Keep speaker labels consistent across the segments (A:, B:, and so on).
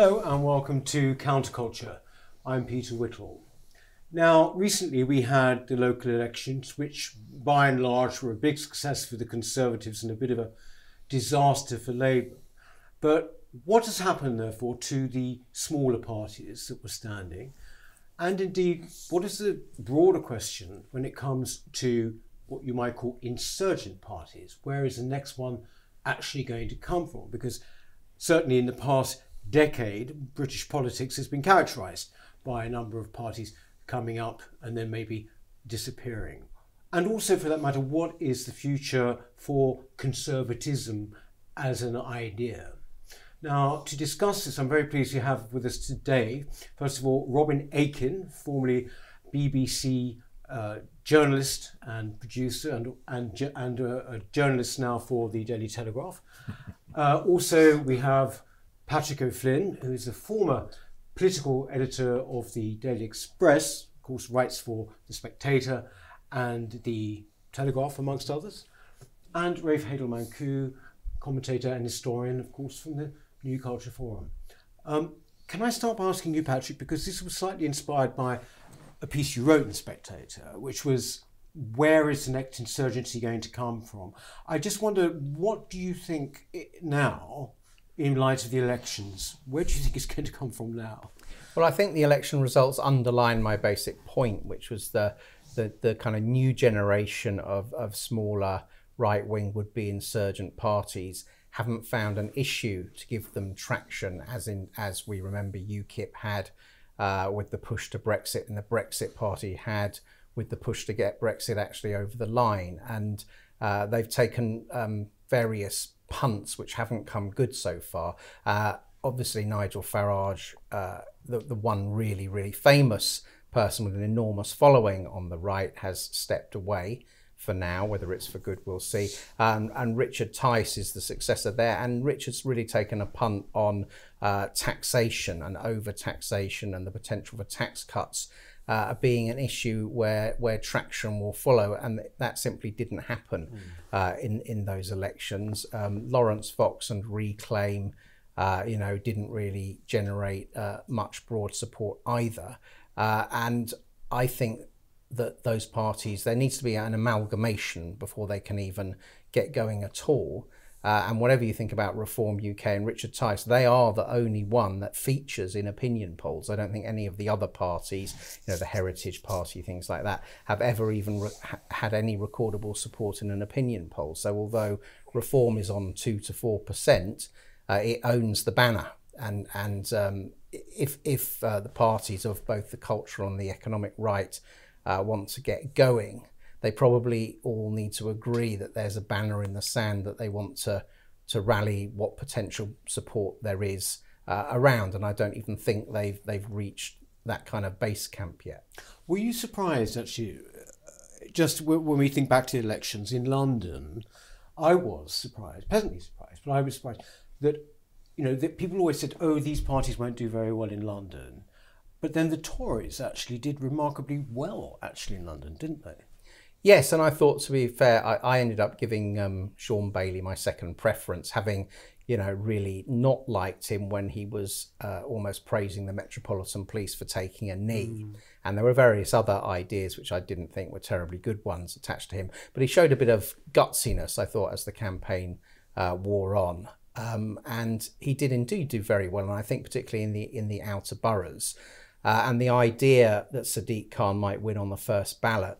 A: Hello and welcome to Counterculture. I'm Peter Whittle. Now, recently we had the local elections, which by and large were a big success for the Conservatives and a bit of a disaster for Labour. But what has happened, therefore, to the smaller parties that were standing? And indeed, what is the broader question when it comes to what you might call insurgent parties? Where is the next one actually going to come from? Because certainly in the past decade, British politics has been characterised by a number of parties coming up and then maybe disappearing. And also, for that matter, what is the future for conservatism as an idea? Now, to discuss this, I'm very pleased to have with us today, first of all, Robin Aitken, formerly BBC uh, journalist and producer, and, and, and a, a, journalist now for the Daily Telegraph. Uh, also, we have Patrick O'Flynn, who is a former political editor of the Daily Express, of course, writes for The Spectator and The Telegraph, amongst others, and Rafe Heydel-Mankoo, commentator and historian, of course, from the New Culture Forum. Um, can I start by asking you, Patrick, because this was slightly inspired by a piece you wrote in The Spectator, which was where is the next insurgency going to come from? I just wonder, what do you think now in light of the elections? Where do you think it's going to come from now?
B: Well, I think the election results underline my basic point, which was the the, the kind of new generation of, of smaller right wing would be insurgent parties haven't found an issue to give them traction, as in as we remember UKIP had uh, with the push to Brexit, and the Brexit Party had with the push to get Brexit actually over the line, and uh, they've taken um, various punts which haven't come good so far. Uh, obviously, Nigel Farage, uh, the, the one really, really famous person with an enormous following on the right, has stepped away for now. Whether it's for good, we'll see. Um, and Richard Tice is the successor there. And Richard's really taken a punt on uh, taxation and over taxation and the potential for tax cuts uh, being an issue where where traction will follow, and that simply didn't happen mm. uh, in in those elections. Um, Laurence Fox and Reclaim, uh, you know, didn't really generate uh, much broad support either, uh, and I think that those parties there needs to be an amalgamation before they can even get going at all. Uh, and whatever you think about Reform UK and Richard Tice, they are the only one that features in opinion polls. I don't think any of the other parties, you know, the Heritage Party, things like that, have ever even re- had any recordable support in an opinion poll. So although Reform is on two to four percent, uh, it owns the banner. And and um, if if uh, the parties of both the cultural and the economic right uh, want to get going, they probably all need to agree that there's a banner in the sand that they want to to rally what potential support there is uh, around. And I don't even think they've they've reached that kind of base camp yet.
A: Were you surprised actually? Uh, just when we think back to the elections in London, I was surprised, pleasantly surprised, but I was surprised that you know that people always said, "Oh, these parties won't do very well in London," but then the Tories actually did remarkably well actually in London, didn't they?
B: Yes, and I thought to be fair, I, I ended up giving um, Shaun Bailey my second preference, having you know really not liked him when he was uh, almost praising the Metropolitan Police for taking a knee, mm. and there were various other ideas which I didn't think were terribly good ones attached to him. But he showed a bit of gutsiness, I thought, as the campaign uh, wore on. Um, and he did indeed do very well, and I think particularly in the in the outer boroughs, uh, and the idea that Sadiq Khan might win on the first ballot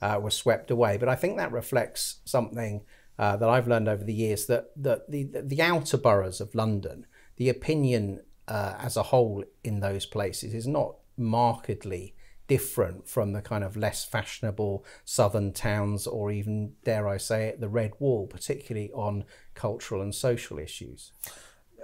B: uh, swept away. But I think that reflects something uh, that I've learned over the years that, that the, the outer boroughs of London, the opinion uh, as a whole in those places is not markedly different from the kind of less fashionable southern towns or even, dare I say it, the Red Wall, particularly on cultural and social issues.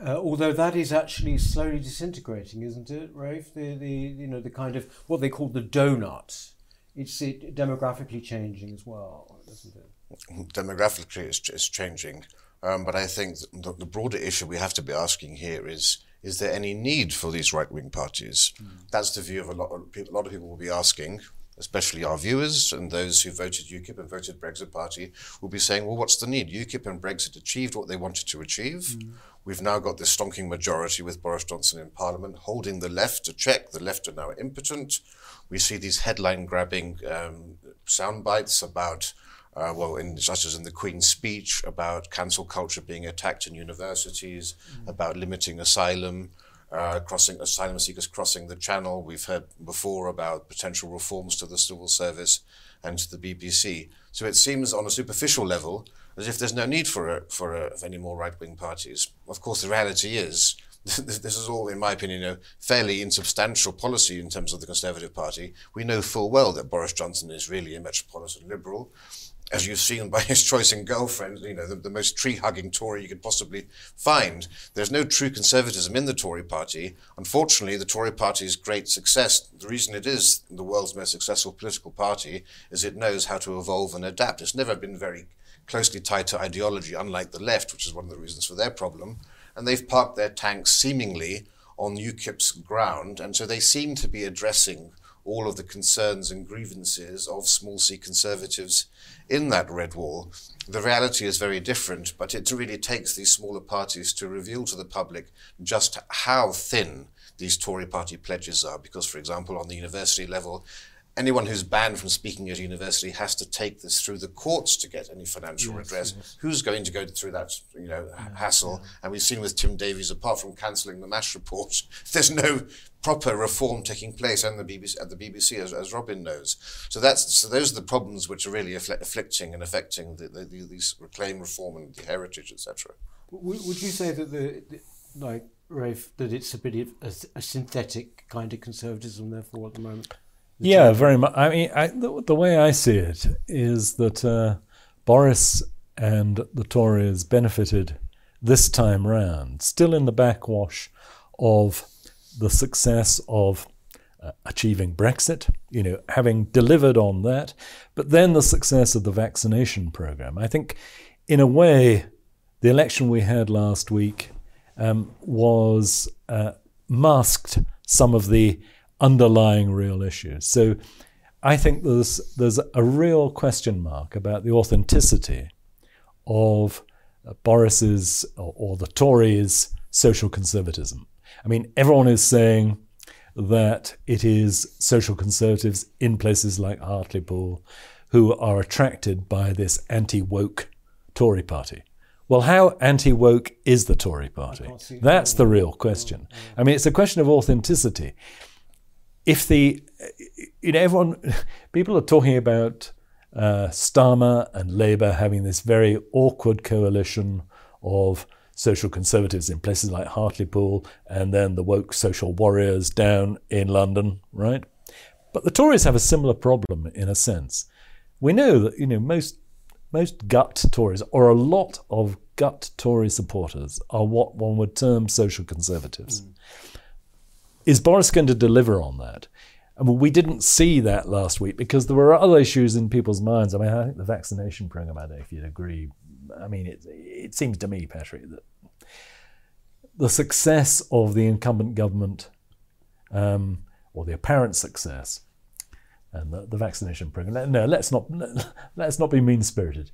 A: Uh, although that is actually slowly disintegrating, isn't it, Rafe? The, the you know the kind of what they call the donut it's it demographically changing as well, isn't it?
C: Demographically, it's, it's changing. Um, but I think the, the, broader issue we have to be asking here is is there any need for these right wing parties? Mm. That's the view of a lot of people. A lot of people will be asking, especially our viewers and those who voted UKIP and voted Brexit Party, will be saying, well, what's the need? UKIP and Brexit achieved what they wanted to achieve. Mm. We've now got this stonking majority with Boris Johnson in Parliament holding the left to check. The left are now impotent. We see these headline grabbing um, sound bites about uh, well, in, such as in the Queen's speech about cancel culture being attacked in universities, mm. about limiting asylum, uh, crossing asylum seekers crossing the channel. We've heard before about potential reforms to the civil service and to the BBC. So it seems on a superficial level as if there's no need for a, for, a, any more right-wing parties. Of course, the reality is this is all, in my opinion, a fairly insubstantial policy in terms of the Conservative Party. We know full well that Boris Johnson is really a metropolitan liberal as you've seen by his choice in girlfriend, you know, the, the most tree-hugging Tory you could possibly find. There's no true conservatism in the Tory party. Unfortunately, the Tory party's great success, the reason it is the world's most successful political party, is it knows how to evolve and adapt. It's never been very closely tied to ideology, unlike the left, which is one of the reasons for their problem. And they've parked their tanks seemingly on UKIP's ground, and so they seem to be addressing all of the concerns and grievances of small c conservatives in that red wall. The reality is very different, but it really takes these smaller parties to reveal to the public just how thin these Tory party pledges are. Because, for example, on the university level, anyone who's banned from speaking at a university has to take this through the courts to get any financial yes, redress. Yes. Who's going to go through that, you know, yeah, hassle? Yeah. And we've seen with Tim Davies, apart from cancelling the MASH report, there's no proper reform taking place and the BBC, at the BBC, as, as Robin knows. So that's so those are the problems which are really afflicting and affecting the, the, the, these reclaim reform and the heritage, etc.
A: Would, would you say that the, the like Rafe, that it's a bit of a, a synthetic kind of conservatism, therefore, at the moment?
D: Yeah, very much. I mean, I, the, the, way I see it is that uh, Boris and the Tories benefited this time round, still in the backwash of the success of uh, achieving Brexit, you know, having delivered on that, but then the success of the vaccination program. I think, in a way, the election we had last week um, was uh, masked some of the underlying real issues. So I think there's there's a real question mark about the authenticity of uh, Boris's or, or the Tories' social conservatism. I mean, everyone is saying that it is social conservatives in places like Hartlepool who are attracted by this anti woke Tory party. Well, how anti woke is the Tory party? That's the real question. I mean, it's a question of authenticity if the you know everyone people are talking about uh, Starmer and Labour having this very awkward coalition of social conservatives in places like Hartlepool and then the woke social warriors down in London, right? But the Tories have a similar problem in a sense. We know that you know most most gut Tories or a lot of gut Tory supporters are what one would term social conservatives. Mm. Is Boris going to deliver on that? Mean, we didn't see that last week because there were other issues in people's minds. I mean, I think the vaccination program, I don't know if you'd agree. I mean, it, it seems to me, Patrick, that the success of the incumbent government, um, or the apparent success, and the, the vaccination program. No, let's not let's not be mean spirited.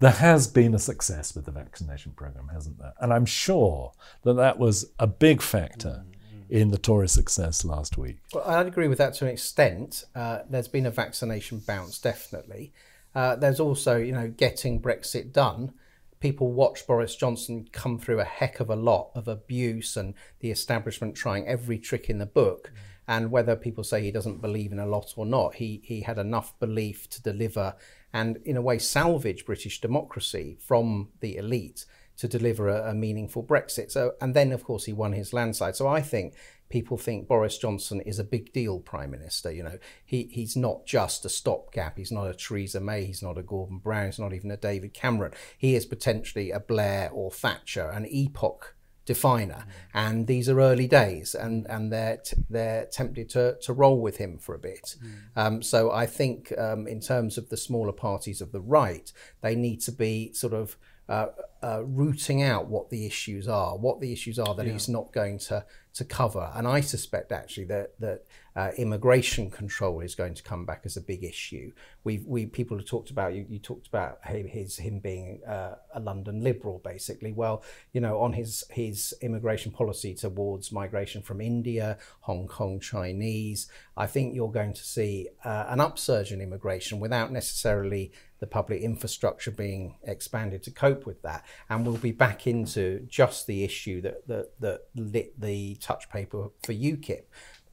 D: There has been a success with the vaccination program, hasn't there? And I'm sure that that was a big factor. In the Tory success last week.
B: Well, I'd agree with that to an extent. Uh, there's been a vaccination bounce, definitely. Uh, there's also, you know, getting Brexit done. People watch Boris Johnson come through a heck of a lot of abuse and the establishment trying every trick in the book. Mm. And whether people say he doesn't believe in a lot or not, he, he had enough belief to deliver and, in a way, salvage British democracy from the elite to deliver a, a, meaningful Brexit. So, and then of course he won his landslide. So I think people think Boris Johnson is a big deal prime minister. You know, he he's not just a stopgap. He's not a Theresa May. He's not a Gordon Brown. He's not even a David Cameron. He is potentially a Blair or Thatcher, an epoch definer. Mm. And these are early days, and and they're t- they're tempted to to roll with him for a bit. Mm. Um, so I think um, in terms of the smaller parties of the right, they need to be sort of uh, uh, rooting out what the issues are, what the issues are that yeah. he's not going to to cover. And I suspect actually that that uh, immigration control is going to come back as a big issue. We we people have talked about you. You talked about his him being uh, a London liberal, basically. Well, you know, on his his immigration policy towards migration from India, Hong Kong, Chinese, I think you're going to see uh, an upsurge in immigration without necessarily the public infrastructure being expanded to cope with that. And we'll be back into just the issue that that, that lit the touch paper for UKIP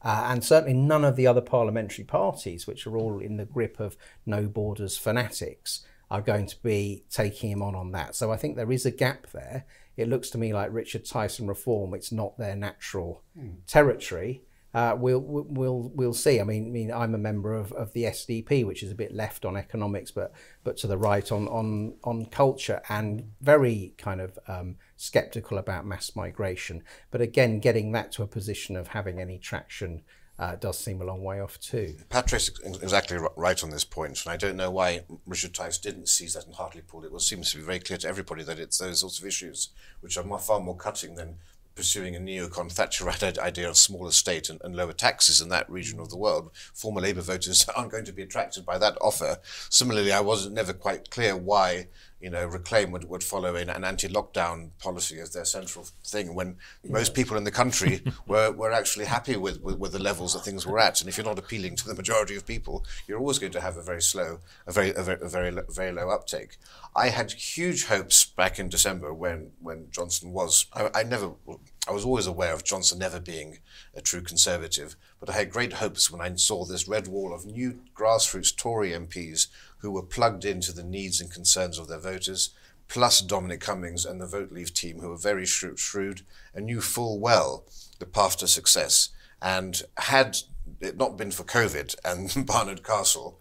B: uh, and certainly none of the other parliamentary parties, which are all in the grip of no borders fanatics, are going to be taking him on on that. So I think there is a gap there. It looks to me like Richard Tice's reform, it's not their natural mm. territory uh, we'll we'll we'll see. I mean, I mean, I'm a member of, of the SDP, which is a bit left on economics, but but to the right on on on culture, and very kind of um, skeptical about mass migration. But again, getting that to a position of having any traction. Uh, does seem a long way off too.
C: Patrick's exactly right on this point, and I don't know why Richard Tice didn't seize that in Hartlepool. It was, seems to be very clear to everybody that it's those sorts of issues which are far more cutting than pursuing a neocon Thatcherite idea of smaller state and, and, lower taxes in that region of the world. Former Labour voters aren't going to be attracted by that offer. Similarly, I wasn't never quite clear why you know, Reclaim would, would follow in an anti-lockdown policy as their central thing when yeah. most people in the country were, were actually happy with, with, with, the levels that things were at. And if you're not appealing to the majority of people, you're always going to have a very slow, a very, a very, a very, very low uptake. I had huge hopes back in December when, when Johnson was, I, I never, I was always aware of Johnson never being a true conservative, but I had great hopes when I saw this red wall of new grassroots Tory MPs who were plugged into the needs and concerns of their voters, plus Dominic Cummings and the Vote Leave team, who were very shrewd and knew full well the path to success. And had it not been for COVID and Barnard Castle,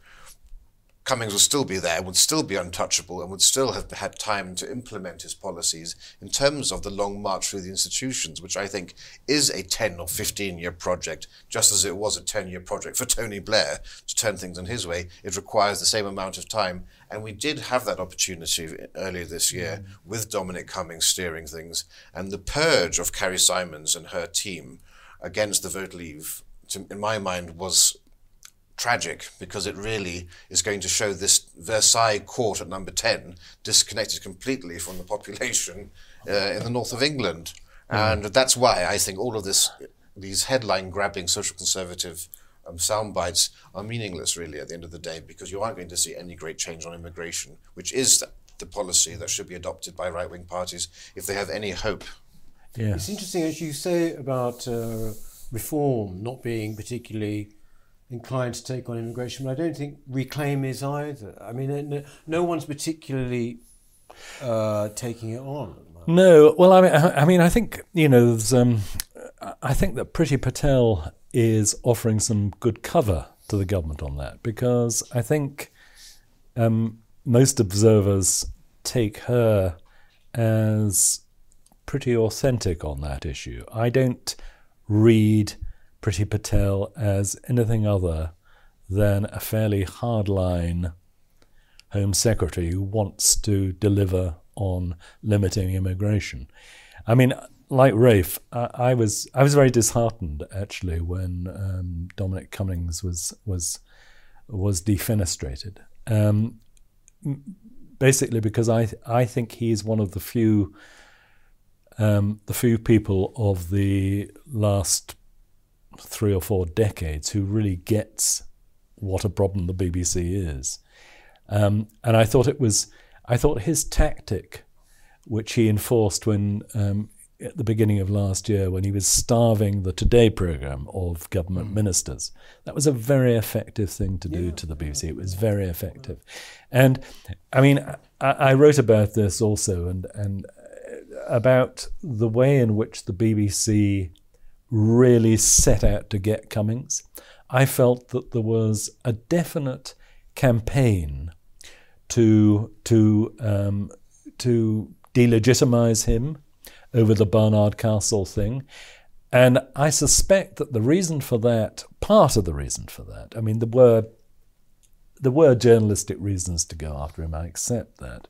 C: Cummings would still be there, would still be untouchable, and would still have had time to implement his policies in terms of the long march through the institutions, which I think is a 10 or 15 year project, just as it was a 10 year project for Tony Blair to turn things in his way. It requires the same amount of time. And we did have that opportunity earlier this year mm. with Dominic Cummings steering things. And the purge of Carrie Symonds and her team against the vote leave, to, in my mind, was tragic because it really is going to show this Versailles court at number 10 disconnected completely from the population uh, in the north of England. Mm. And that's why I think all of this, these headline grabbing social conservative um, sound bites are meaningless really at the end of the day because you aren't going to see any great change on immigration, which is the policy that should be adopted by right wing parties if they have any hope.
A: Yeah. It's interesting, as you say about uh, reform not being particularly inclined to take on immigration, but I don't think Reclaim is either. I mean, no, no one's particularly uh, taking it on.
D: No, well, I mean, I, mean, I think you know, um, I think that Priti Patel is offering some good cover to the government on that because I think um, most observers take her as pretty authentic on that issue. I don't read Priti Patel as anything other than a fairly hardline Home Secretary who wants to deliver on limiting immigration. I mean, like Rafe, I, I was I was very disheartened actually when um, Dominic Cummings was was was defenestrated. Um, basically, because I I think he's one of the few um, the few people of the last three or four decades who really gets what a problem the BBC is. Um, and I thought it was, I thought his tactic, which he enforced when um, at the beginning of last year, when he was starving the Today programme of government mm. ministers, that was a very effective thing to do yeah. to the BBC. It was very effective, and I mean, I, I wrote about this also, and and uh, about the way in which the BBC really set out to get Cummings. I felt that there was a definite campaign to to um, to delegitimize him over the Barnard Castle thing. And I suspect that the reason for that, part of the reason for that, I mean, there were there were journalistic reasons to go after him. I accept that.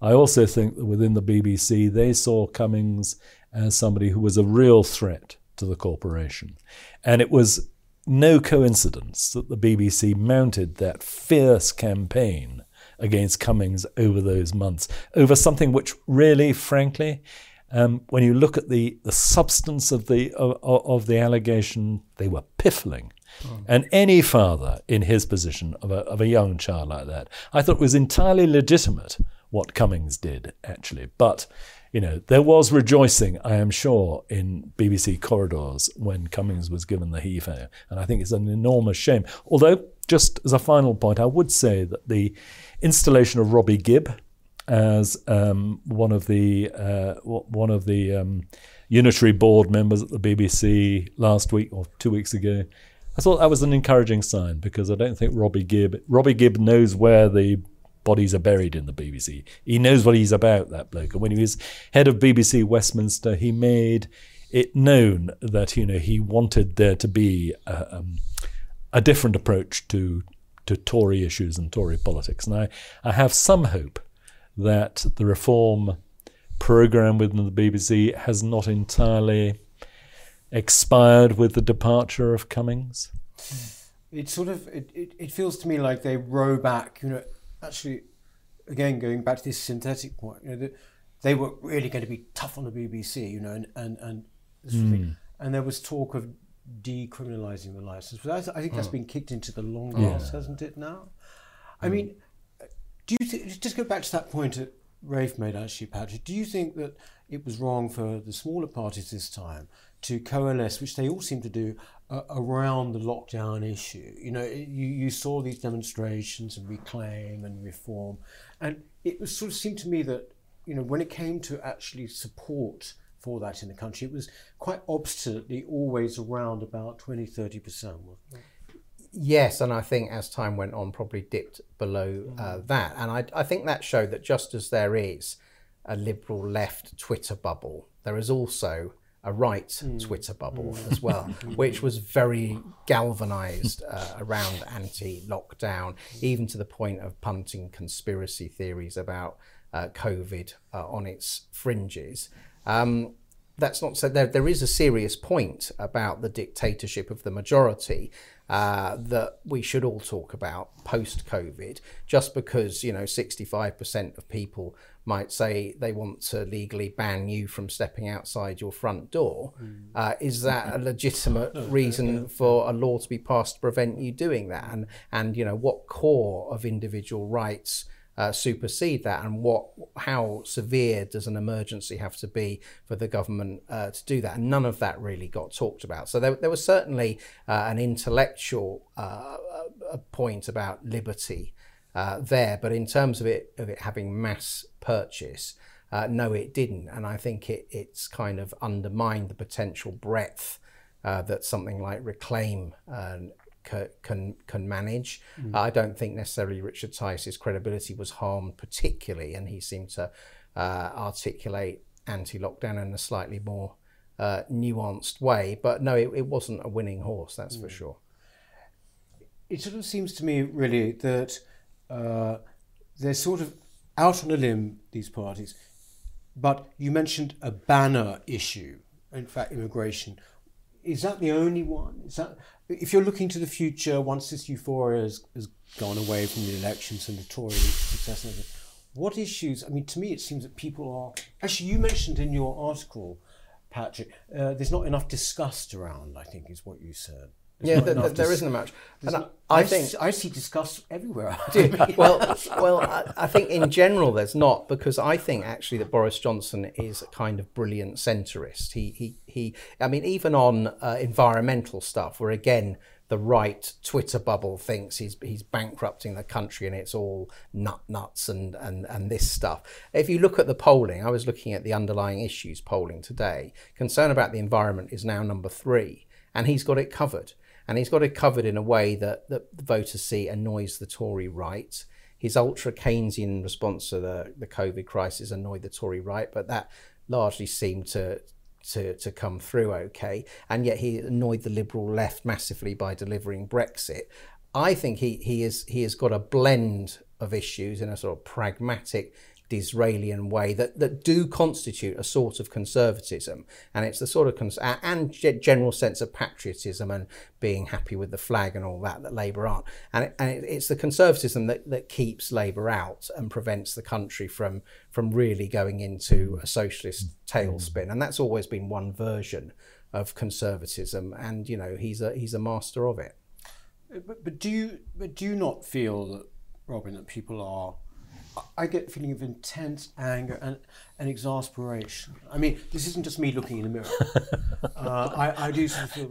D: I also think that within the BBC, they saw Cummings as somebody who was a real threat to the corporation. And it was no coincidence that the BBC mounted that fierce campaign against Cummings over those months, over something which really, frankly, um, when you look at the, the substance of the of, of the allegation, they were piffling. Mm. And any father in his position of a, of a young child like that, I thought was entirely legitimate what Cummings did, actually. But, you know, there was rejoicing, I am sure, in BBC corridors when Cummings was given the heave ho. And I think it's an enormous shame. Although, just as a final point, I would say that the installation of Robbie Gibb as um, one of the uh, one of the um, unitary board members at the BBC last week or two weeks ago. I thought that was an encouraging sign because I don't think Robbie Gibb Robbie Gibb knows where the bodies are buried in the BBC. He knows what he's about, that bloke. And when he was head of BBC Westminster, he made it known that you know he wanted there to be a, um, a different approach to to Tory issues and Tory politics. And I, I have some hope that the reform program within the BBC has not entirely expired with the departure of Cummings?
A: It sort of it, it, it feels to me like they row back. You know, actually, again going back to this synthetic point, you know, the, they were really going to be tough on the BBC. You know, and and and, mm. and there was talk of decriminalising the license, but I, I think that's oh. been kicked into the long grass, yeah. hasn't it? Now, I mm. mean, do you th- just go back to that point that Rafe made actually, Patrick? Do you think that it was wrong for the smaller parties this time to coalesce, which they all seem to do, uh, around the lockdown issue? You know, you, you saw these demonstrations and reclaim and reform, and it was sort of seemed to me that you know when it came to actually support for that in the country, it was quite obstinately always around about 20, 30 percent.
B: Yes, and I think as time went on, probably dipped below uh, mm. that. And I, I think that showed that just as there is a liberal left Twitter bubble, there is also a right mm. Twitter bubble mm. as well, which was very galvanized uh, around anti lockdown, even to the point of punting conspiracy theories about uh, COVID uh, on its fringes. Um, that's not so there, there is a serious point about the dictatorship of the majority uh, that we should all talk about post COVID, just because, you know, 65% of people might say they want to legally ban you from stepping outside your front door. Mm. Uh, is that a legitimate reason for a law to be passed to prevent you doing that? And, and you know, what core of individual rights? Uh, supersede that, and what how severe does an emergency have to be for the government uh, to do that? And none of that really got talked about. So there, there was certainly uh, an intellectual uh, point about liberty uh, there, but in terms of it of it having mass purchase. Uh, no, it didn't, and I think it, it's kind of undermined the potential breadth that something like Reclaim can can manage. Mm. I don't think necessarily Richard Tice's credibility was harmed particularly, and he seemed to uh, articulate anti-lockdown in a slightly more uh, nuanced way. But no, it, it, wasn't a winning horse, that's mm. for sure.
A: It sort of seems to me really that uh, they're sort of out on a limb these parties. But you mentioned a banner issue. In fact, immigration is that the only one? Is that if you're looking to the future, once this euphoria has, has gone away from the elections and the Tory success and what issues? I mean, to me, it seems that people are actually. You mentioned in your article, Patrick, uh, there's not enough discussed around. I think is what you said.
B: Yeah, there, there isn't much.
A: And I, I, think I see disgust everywhere.
B: well, well, I, I, think in general there's not because I think actually that Boris Johnson is a kind of brilliant centrist. He he he. I mean, even on uh, environmental stuff, where again the right Twitter bubble thinks he's he's bankrupting the country and it's all nut nuts and and and this stuff. If you look at the polling, I was looking at the underlying issues polling today. Concern about the environment is now number three, and he's got it covered and he's got it covered in a way that, that the voters see annoys the Tory right. His ultra Keynesian response to the, the COVID crisis annoyed the Tory right, but that largely seemed to to, to come through okay. And yet he annoyed the liberal left massively by delivering Brexit. I think he, he is he has got a blend of issues in a sort of pragmatic Disraelian way that, that do constitute a sort of conservatism. And it's the sort of, cons- and general sense of patriotism and being happy with the flag and all that that Labour aren't. And, it, and it, it's the conservatism that, that keeps Labour out and prevents the country from, from really going into a socialist tailspin. And that's always been one version of conservatism. And, you know, he's a, he's a master of it.
A: But, but do you but do you not feel that Robin that people are I get a feeling of intense anger and, and exasperation. I mean, this isn't just me looking in the mirror. uh, I, I do sort of feel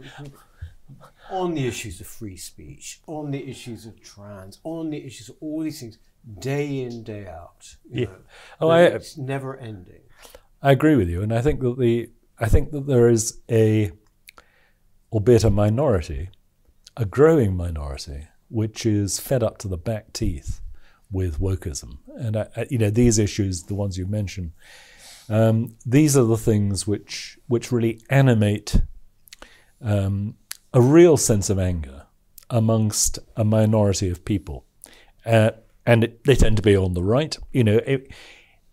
A: on the issues of free speech, on the issues of trans, on the issues of all these things, day in, day out. yeah. Know, oh, I, it's never ending.
D: I agree with you, and I think that the I think that there is a, albeit a minority, a growing minority, which is fed up to the back teeth with wokeism. And, I, I, you know, these issues, the ones you mentioned, um, these are the things which, which really animate um, a real sense of anger amongst a minority of people. Uh, and it, they tend to be on the right. You know, it,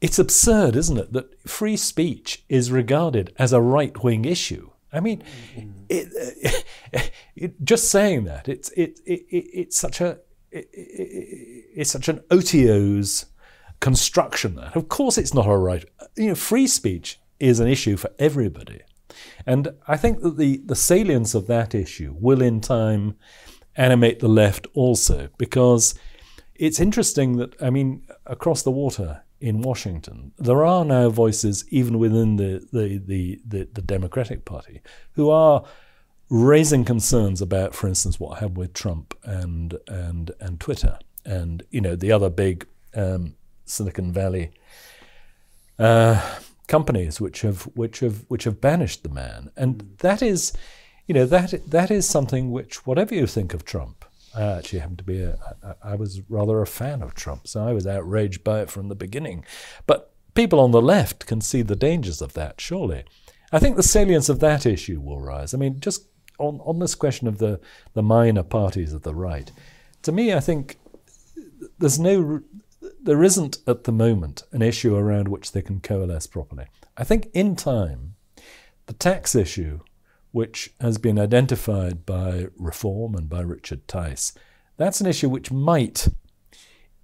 D: it's absurd, isn't it, that free speech is regarded as a right wing issue. I mean, mm-hmm. it, it, just saying that it's it, it, it's such a it's such an OTO's construction that, of course, it's not all right. You know, free speech is an issue for everybody. And I think that the, the salience of that issue will in time animate the left also, because it's interesting that, I mean, across the water in Washington, there are now voices, even within the, the, the, the, the Democratic Party, who are raising concerns about, for instance, what happened with Trump and and and Twitter, and you know the other big um, Silicon Valley uh, companies which have which have which have banished the man, and that is, you know, that that is something which, whatever you think of Trump, I actually happen to be a, I was rather a fan of Trump, so I was outraged by it from the beginning, but people on the left can see the dangers of that, surely. I think the salience of that issue will rise. I mean, just on, on this question of the, the minor parties of the right, to me, I think there's no, there isn't at the moment an issue around which they can coalesce properly. I think in time, the tax issue, which has been identified by Reform and by Richard Tice, that's an issue which might,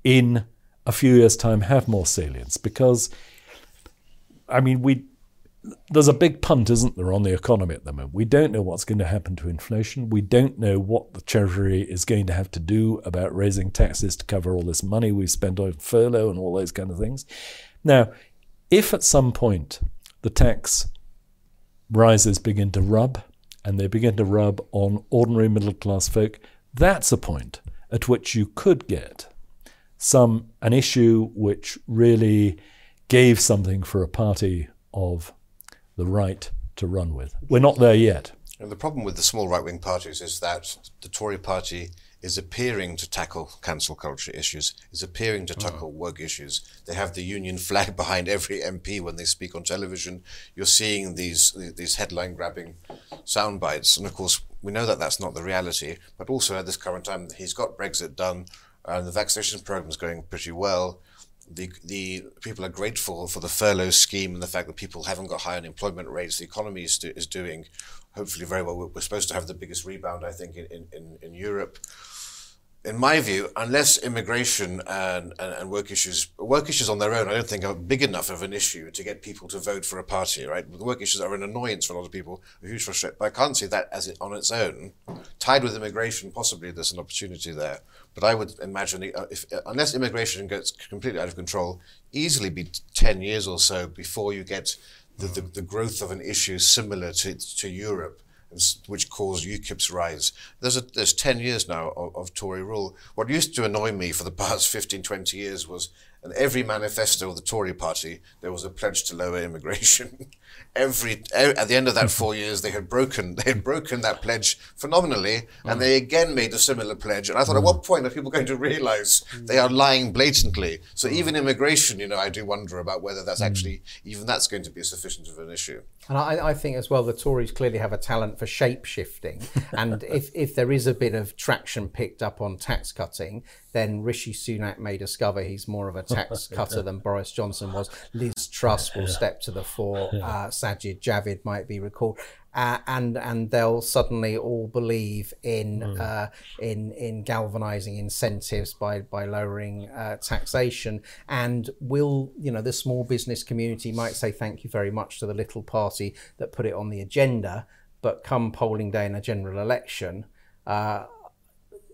D: in a few years' time, have more salience because, I mean, we there's a big punt, isn't there, on the economy at the moment? We don't know what's going to happen to inflation. We don't know what the Treasury is going to have to do about raising taxes to cover all this money we've spent on furlough and all those kind of things. Now, if at some point the tax rises begin to rub, and they begin to rub on ordinary middle class folk, that's a point at which you could get some an issue which really gave something for a party of the right to run with. We're not there yet.
C: And the problem with the small right wing parties is that the Tory party is appearing to tackle cancel culture issues, is appearing to tackle mm. oh. woke issues. They have the union flag behind every MP when they speak on television. You're seeing these these headline grabbing sound bites, and of course we know that that's not the reality. But also at this current time, he's got Brexit done, and the vaccination program is going pretty well the the people are grateful for the furlough scheme and the fact that people haven't got high unemployment rates. The economy is, do, is doing hopefully very well. We're, we're, supposed to have the biggest rebound, I think, in, in, in Europe. In my view, unless immigration and, and, and, work issues, work issues on their own, I don't think are big enough of an issue to get people to vote for a party, right? The work issues are an annoyance for a lot of people, a huge frustration. But I can't see that as it on its own. Tied with immigration, possibly there's an opportunity there. But I would imagine, if, unless immigration gets completely out of control, easily be 10 years or so before you get the, the, the growth of an issue similar to, to Europe, which caused UKIP's rise. There's, a, there's 10 years now of, of Tory rule. What used to annoy me for the past 15, 20 years was in every manifesto of the Tory party, there was a pledge to lower immigration. every at the end of that four years, they had broken they had broken that pledge phenomenally, and they again made a similar pledge. And I thought, at what point are people going to realise they are lying blatantly? So even immigration, you know, I do wonder about whether that's actually even that's going to be a sufficient of an issue.
B: And I, I think as well, the Tories clearly have a talent for shape shifting. and if, if there is a bit of traction picked up on tax cutting, then Rishi Sunak may discover he's more of a tax cutter than Boris Johnson was. Liz Truss will step to the fore. Uh, Sajid Javid might be recalled. Uh, and and they'll suddenly all believe in uh, in in galvanizing incentives by by lowering uh, taxation and will you know the small business community might say thank you very much to the little party that put it on the agenda but come polling day in a general election uh,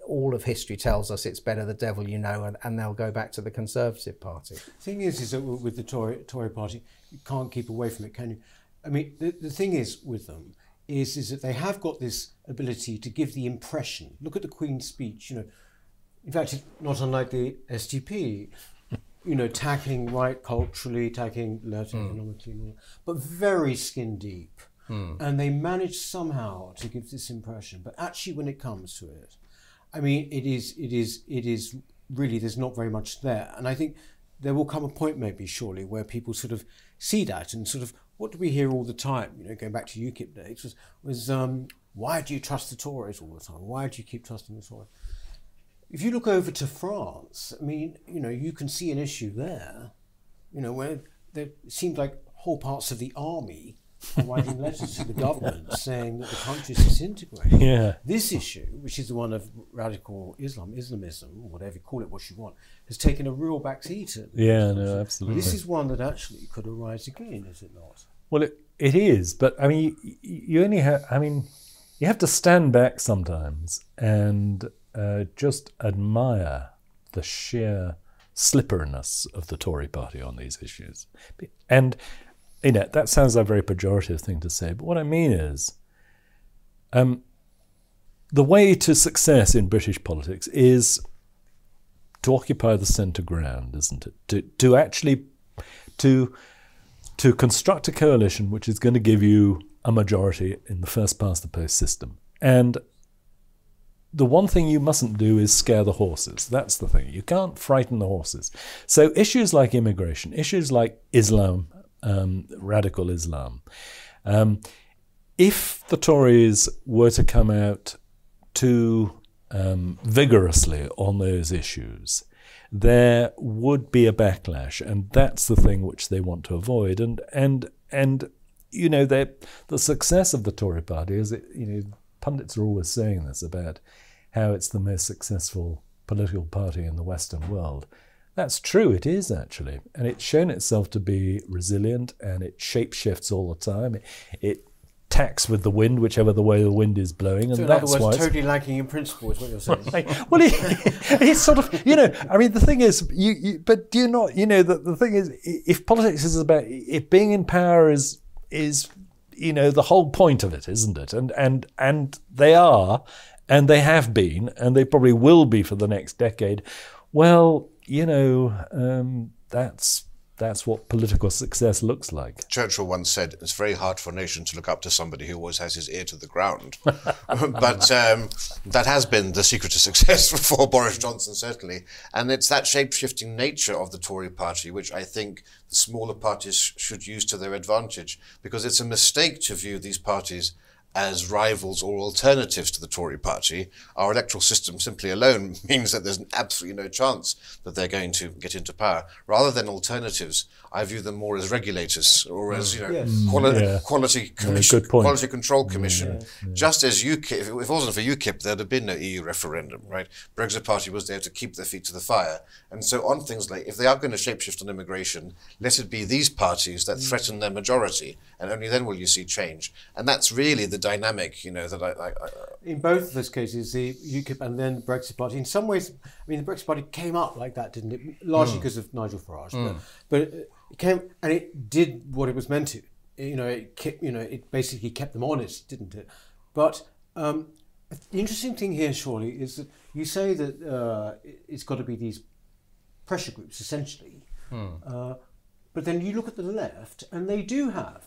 B: all of history tells us it's better the devil you know, and, and they'll go back to the Conservative Party.
A: The thing is, is that with the Tory, Tory party, you can't keep away from it, can you? I mean, the, the thing is with them is, is that they have got this ability to give the impression. Look at the Queen's speech, you know. In fact, it's not unlike the SDP, you know, tackling right culturally, tackling left hmm. economically, and all, but very skin deep. Hmm. And they manage somehow to give this impression. But actually, when it comes to it, I mean, it is, it is, it is really. There's not very much there, and I think there will come a point, maybe surely, where people sort of see that and sort of what do we hear all the time? You know, going back to UKIP days was was um, why do you trust the Tories all the time? Why do you keep trusting the Tories? If you look over to France, I mean, you know, you can see an issue there. You know, where there seemed like whole parts of the army are writing letters to the government saying that the country is disintegrating.
D: Yeah.
A: This issue, which is the one of radical Islam, Islamism, whatever you call it, what you want, has taken a real backseat. at-
D: Yeah, no, absolutely.
A: This is one that actually could arise again, is it not?
D: Well, it, it is, but I mean, you, you only have, I mean, you have to stand back sometimes and uh, just admire the sheer slipperiness of the Tory party on these issues. And, you know, that sounds like a very pejorative thing to say, but what I mean is, um, the way to success in British politics is to occupy the centre ground, isn't it? To, to actually, to to construct a coalition which is going to give you a majority in the first past the post system. And the one thing you mustn't do is scare the horses. That's the thing. You can't frighten the horses. So issues like immigration, issues like Islam, um, radical Islam, um, if the Tories were to come out too um, vigorously on those issues, there would be a backlash, and that's the thing which they want to avoid. And and and you know, the success of the Tory party is it. You know, pundits are always saying this about how it's the most successful political party in the Western world. That's true. It is actually, and it's shown itself to be resilient, and it shapeshifts all the time. It, it tacks with the wind, whichever the way the wind is blowing, and
A: So
D: that's why. it's-
A: totally lacking in principle is what you're saying.
D: Right. Well, it, it's sort of, you know, I mean, the thing is, you, you but do you not, you know, the, the thing is, if politics is about, if being in power is, is, you know, the whole point of it, isn't it? And, and, and they are, and they have been, and they probably will be for the next decade. Well, you know, um, that's, that's what political success looks like.
C: Churchill once said, "It's very hard for a nation to look up to somebody who always has his ear to the ground." but um, that has been the secret to success for Boris Johnson, certainly. And it's that shape-shifting nature of the Tory party which I think the smaller parties should use to their advantage, because it's a mistake to view these parties as rivals or alternatives to the Tory party. Our electoral system simply alone means that there's absolutely no chance that they're going to get into power. Rather than alternatives, I view them more as regulators or as mm. you know
A: Yes.
C: quali- mm,
D: Yeah.
C: quality commission,
D: good point.
C: quality control mm, commission. Just as UKIP, if it wasn't for UKIP, there'd have been no EU referendum, right? Brexit Party was there to keep their feet to the fire, and so on things like if they are going to shapeshift on immigration, let it be these parties that threaten their majority, and only then will you see change. And that's really the dynamic, you know, that I, I, I
A: in both of those cases, the UKIP and then the Brexit Party, in some ways, I mean, the Brexit Party came up like that, didn't it? Largely because of Nigel Farage, but, but it came and it did what it was meant to. You know, it kept, you know, it basically kept them honest, didn't it? But um, the interesting thing here, surely, is that you say that uh, it- it's got to be these pressure groups, essentially. Uh, but then you look at the left, and they do have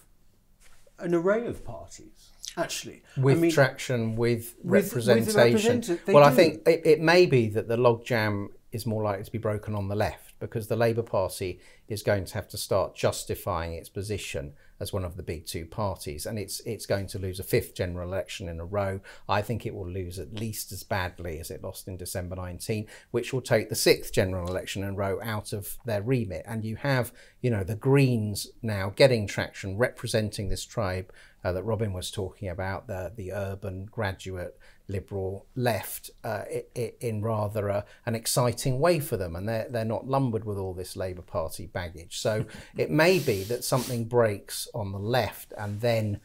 A: an array of parties, actually.
B: with
A: I mean,
B: traction, with,
A: with- with
B: representation.
A: representa- they
B: well, I think it, it may be that the logjam is more likely to be broken on the left because the Labour Party is going to have to start justifying its position as one of the big two parties, and it's it's going to lose a fifth general election in a row. I think it will lose at least as badly as it lost in December 19, which will take the sixth general election in a row out of their remit. And you have, you know, the Greens now getting traction, representing this tribe uh, that Robin was talking about, the the urban graduate liberal left uh, in rather a, an exciting way for them, and they're they're not lumbered with all this Labour Party baggage. So it may be that something breaks on the left, and then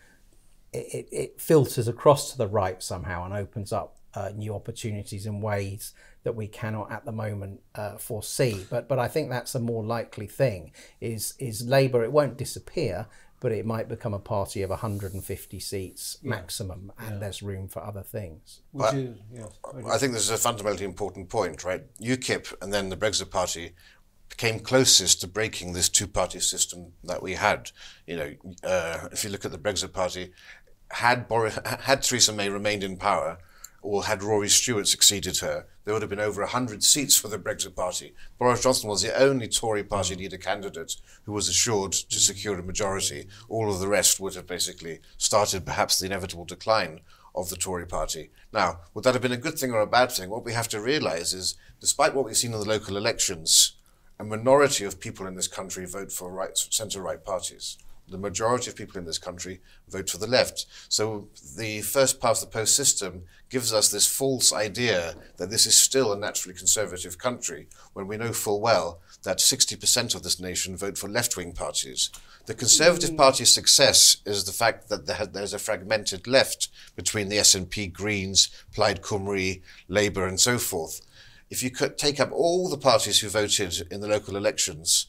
B: it, it filters across to the right somehow and opens up uh, new opportunities in ways that we cannot at the moment uh, foresee. But but I think that's a more likely thing. Is is Labour? It won't disappear, but it might become a party of 150 seats yeah. maximum, and yeah. there's room for other things.
C: Which is, I think this is a fundamentally important point, right? UKIP and then the Brexit Party came closest to breaking this two-party system that we had. You know, uh, if you look at the Brexit Party, had Boris, had Theresa May remained in power, or had Rory Stewart succeeded her, there would have been over 100 seats for the Brexit Party. Boris Johnson was the only Tory party leader candidate who was assured to secure a majority. All of the rest would have basically started perhaps the inevitable decline of the Tory party. Now, would that have been a good thing or a bad thing? What we have to realise is, despite what we've seen in the local elections, a minority of people in this country vote for right, centre-right parties the majority of people in this country vote for the left. So the first past the post system gives us this false idea that this is still a naturally conservative country when we know full well that 60% of this nation vote for left wing parties. The Conservative mm. Party's success is the fact that there's a fragmented left between the SNP, Greens, Plaid Cymru, Labour, and so forth. If you could take up all the parties who voted in the local elections,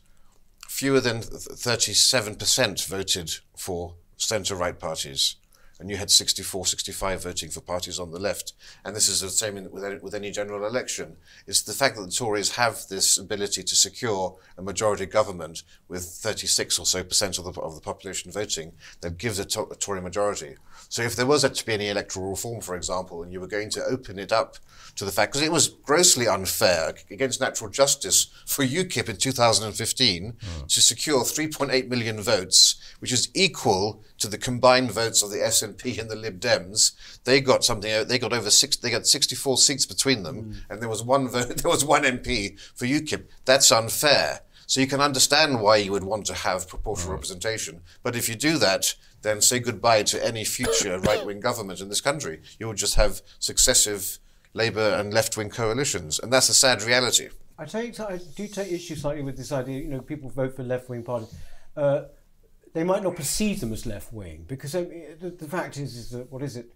C: fewer than 37% voted for centre right parties. And you had 64, 65 voting for parties on the left. And this is the same in, with, any, with any general election. It's the fact that the Tories have this ability to secure a majority government with 36 or so percent of the, of the population voting that gives a, to, a Tory majority. So if there was to be any electoral reform, for example, and you were going to open it up to the fact, because it was grossly unfair against natural justice for UKIP in 2015 mm. to secure 3.8 million votes, which is equal to the combined votes of the SNP and the Lib Dems. They got something. They got over six. They got 64 seats between them, mm. and there was one vote. There was one MP for UKIP. That's unfair. So you can understand why you would want to have proportional mm. representation. But if you do that, then say goodbye to any future right wing government in this country. You will just have successive Labour and left wing coalitions, and that's a sad reality.
A: I take I do take issue slightly with this idea. You know, people vote for left wing parties. Uh, they might not perceive them as left wing because um, the, the, fact is, is that what is it,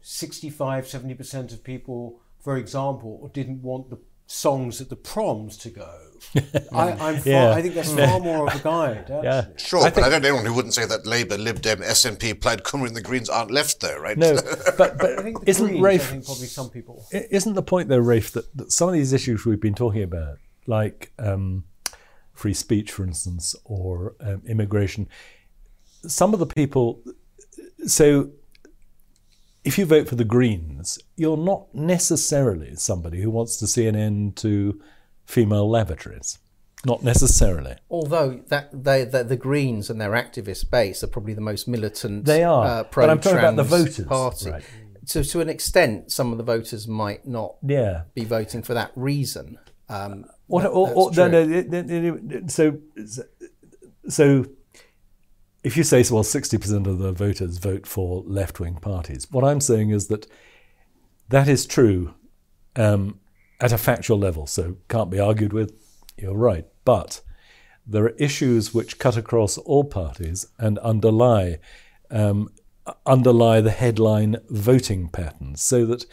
A: 65, 70 percent of people, for example, didn't want the songs at the proms to go. I, I'm far, yeah. I think that's far more of a guide. Actually. Yeah.
C: Sure, I but I don't know anyone who wouldn't say that Labour, Lib Dem, SNP, Plaid Cymru, and the Greens aren't left there, right?
D: No, but, but I think isn't Greens, Rafe?
A: I think probably some people.
D: Isn't the point though, Rafe, that, that some of these issues we've been talking about, like um, free speech, for instance, or um, immigration, some of the people, so if you vote for the Greens, you're not necessarily somebody who wants to see an end to female lavatories. Not necessarily.
B: Although that they, the, the Greens and their activist base are probably the most militant.
D: They are. Uh, but I'm talking about the voters.
B: Party. Right. So to an extent, some of the voters might not
D: yeah.
B: be voting for that reason. Um,
D: what, or, or, no, no, so so if you say, well, 60% of the voters vote for left wing parties, what I'm saying is that that is true um, at a factual level, so can't be argued with. You're right. But there are issues which cut across all parties and underlie um, underlie the headline voting patterns, so that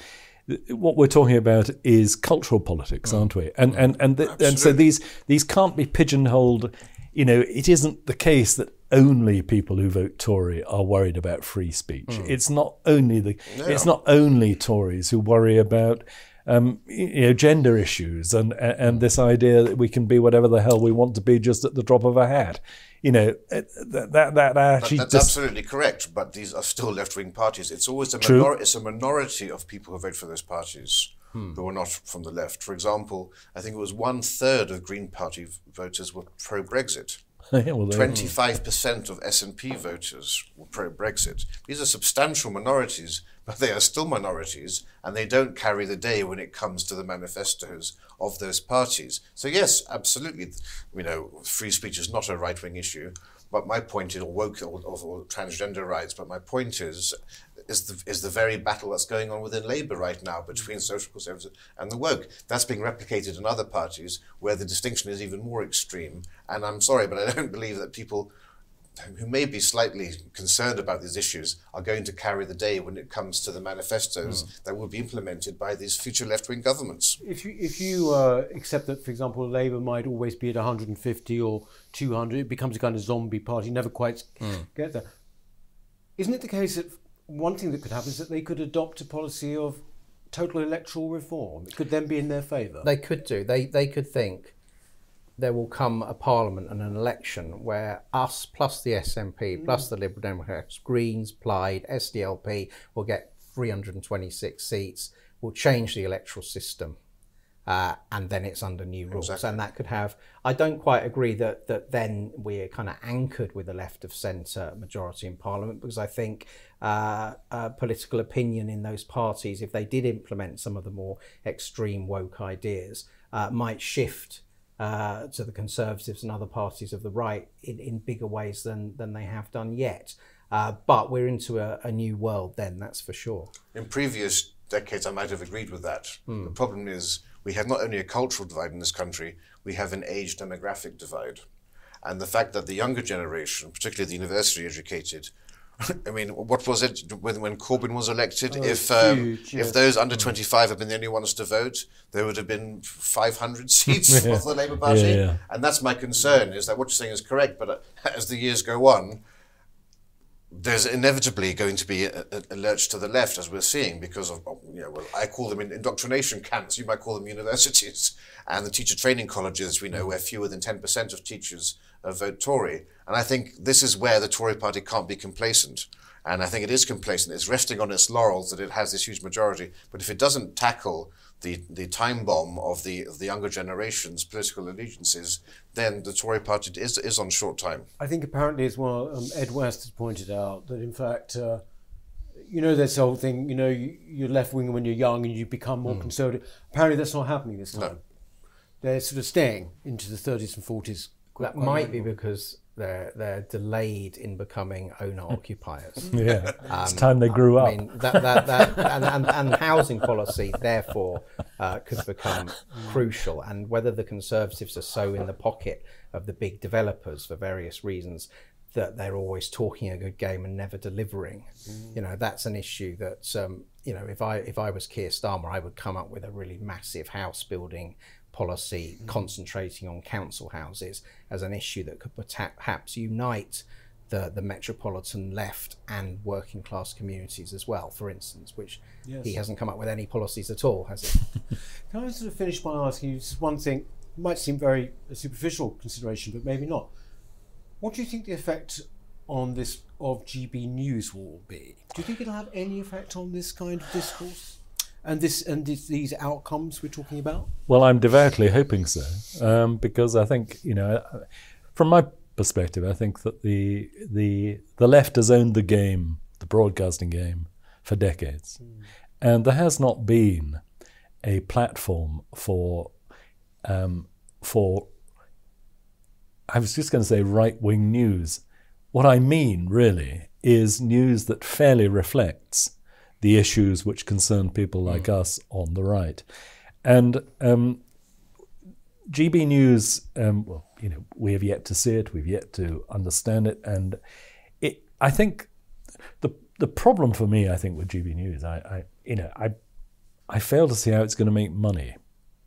D: what we're talking about is cultural politics, aren't we? And and and and so these these can't be pigeonholed. You know, it isn't the case that only people who vote Tory are worried about free speech. Mm. It's not only the it's not only Tories who worry about um, you know gender issues and and this idea that we can be whatever the hell we want to be just at the drop of a hat. You know that that that actually
C: that's just, absolutely correct. But these are still left wing parties. It's always a minor- it's a minority of people who vote for those parties. Hmm. who are not from the left. For example, I think it was one third of Green Party voters were pro Brexit.
D: Yeah, well,
C: 25% of SNP voters were pro-Brexit. These are substantial minorities, but they are still minorities, and they don't carry the day when it comes to the manifestos of those parties. So yes, absolutely, you know, free speech is not a right-wing issue. But my point is, or woke, or, or, or transgender rights. But my point is, is the is the very battle that's going on within Labour right now between social conservatives and the woke. That's being replicated in other parties where the distinction is even more extreme. And I'm sorry, but I don't believe that people who may be slightly concerned about these issues are going to carry the day when it comes to the manifestos that will be implemented by these future left-wing governments.
A: If you if you uh, accept that, for example, Labour might always be at 150 or 200, it becomes a kind of zombie party, never quite get there. Isn't it the case that one thing that could happen is that they could adopt a policy of total electoral reform? It could then be in their favour.
B: They could do. They they could think there will come a parliament and an election where us plus the SNP plus the Liberal Democrats, Greens, Plaid, SDLP will get 326 seats. Will change the electoral system. Uh, and then it's under new rules, and that could have. I don't quite agree that that then we're kind of anchored with a left of centre majority in Parliament because I think uh, uh, political opinion in those parties, if they did implement some of the more extreme woke ideas, uh, might shift uh, to the Conservatives and other parties of the right in, in bigger ways than than they have done yet. Uh, but we're into a, a new world then, that's for sure.
C: In previous decades, I might have agreed with that. The problem is we have not only a cultural divide in this country, we have an age demographic divide. And the fact that the younger generation, particularly the university educated, I mean, what was it when, when Corbyn was elected? if um,
A: huge, yes.
C: if those under 25 had been the only ones to vote, there would have been 500 seats of the Labour Party.
D: Yeah, yeah.
C: And that's my concern, is that what you're saying is correct, but uh, as the years go on, there's inevitably going to be a, a, lurch to the left, as we're seeing, because of, of, you know, well, I call them indoctrination camps, you might call them universities, and the teacher training colleges, we know, where fewer than 10% of teachers uh, vote Tory. And I think this is where the Tory party can't be complacent. And I think it is complacent. It's resting on its laurels that it has this huge majority. But if it doesn't tackle the, the time bomb of the, of the younger generation's political allegiances, then the Tory party is, is on short time.
A: I think apparently as well, um, Ed West has pointed out that in fact, uh, you know, this whole thing, you know, you, you're left wing when you're young and you become more conservative. Apparently that's not happening this time. They're sort of staying into the 30s and 40s.
B: That might be because they're they're delayed in becoming owner occupiers.
D: yeah, it's time they grew up.
B: I mean, that, that, that, and, and, and housing policy, therefore, uh, could become crucial. And whether the Conservatives are so in the pocket of the big developers for various reasons that they're always talking a good game and never delivering, you know, that's an issue that, um, you know, if I if I was Keir Starmer, I would come up with a really massive house building policy concentrating on council houses as an issue that could perhaps unite the, the metropolitan left and working class communities as well, for instance, which he hasn't come up with any policies at all, has he?
A: Can I sort of finish by asking you just one thing? Might seem very a superficial consideration, but maybe not. What do you think the effect on this of GB News will be? Do you think it'll have any effect on this kind of discourse and this and this, these outcomes we're talking about?
D: Well, I'm devoutly hoping so, um, because I think you know, from my perspective, I think that the the the left has owned the game, the broadcasting game, for decades, and there has not been a platform for um, for. I was just going to say right wing news. What I mean really is news that fairly reflects the issues which concern people like us on the right. And um, GB News, um, well, you know, we have yet to see it, we've yet to understand it, and it. I think the the problem for me, I think, with GB News, I, I you know, I I fail to see how it's going to make money.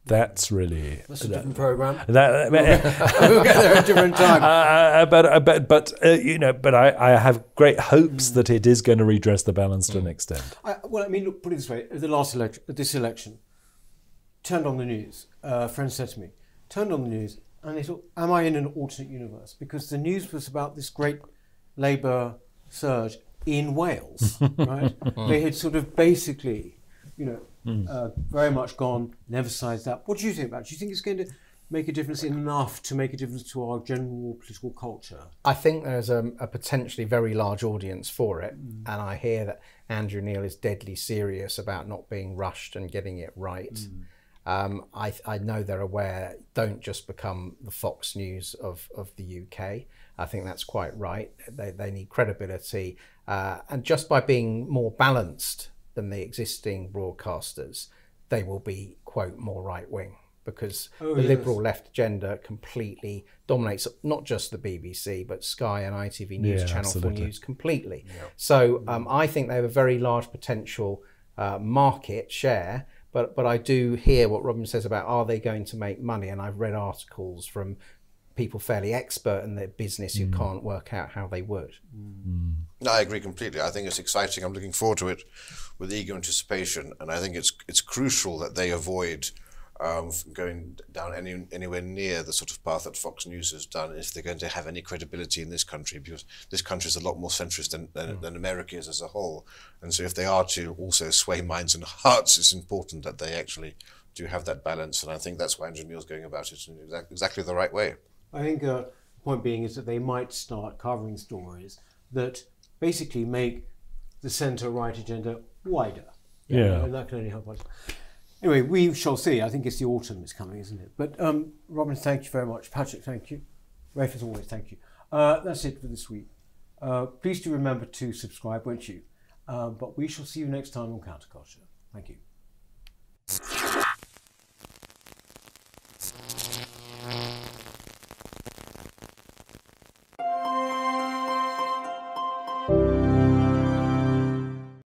D: That's really
A: That's a different program.
D: that.
A: we'll get there at a different time.
D: Uh, but uh, but but uh, you know, but I, I have great hopes that it is going to redress the balance to an extent.
A: I, well, I mean, look, put it this way: the last election, this election, turned on the news. Uh, a friend said to me, turned on the news, and they thought, "Am I in an alternate universe?" Because the news was about this great Labour surge in Wales, right? they had sort of basically, you know, uh, very much gone, never sized up. What do you think about? it? Do you think it's going to make a difference enough to make a difference to our general political culture?
B: I think there's a, a potentially very large audience for it, and I hear that Andrew Neil is deadly serious about not being rushed and getting it right. Um, I, I know they're aware. Don't just become the Fox News of, of the UK. I think that's quite right. They, they need credibility, uh, and just by being more balanced than the existing broadcasters, they will be quote more right wing because
A: Oh,
B: the
A: yes.
B: liberal left agenda completely dominates not just the BBC but Sky and ITV News,
D: Yeah,
B: Channel
D: absolutely.
B: 4 News completely. So um, I think they have a very large potential uh, market share. But but I do hear what Robin says about are they going to make money? And I've read articles from people fairly expert in their business who can't work out how they would.
C: No, I agree completely. I think it's exciting. I'm looking forward to it with eager anticipation, and I think it's it's crucial that they avoid um, going down any anywhere near the sort of path that Fox News has done if they're going to have any credibility in this country, because this country is a lot more centrist than, than, than America is as a whole. And so, if they are to also sway minds and hearts, it's important that they actually do have that balance. And I think that's why Andrew Neil's going about it in exactly the right way.
A: I think uh, the point being is that they might start covering stories that basically make the centre right agenda wider.
D: Yeah.
A: And that can only help us. Anyway, we shall see. I think it's the autumn is coming, isn't it? But um, Robin, thank you very much. Patrick, thank you. Rafe, as always, thank you. Uh, that's it for this week. Uh, please do remember to subscribe, won't you? Uh, but we shall see you next time on Counterculture. Thank you.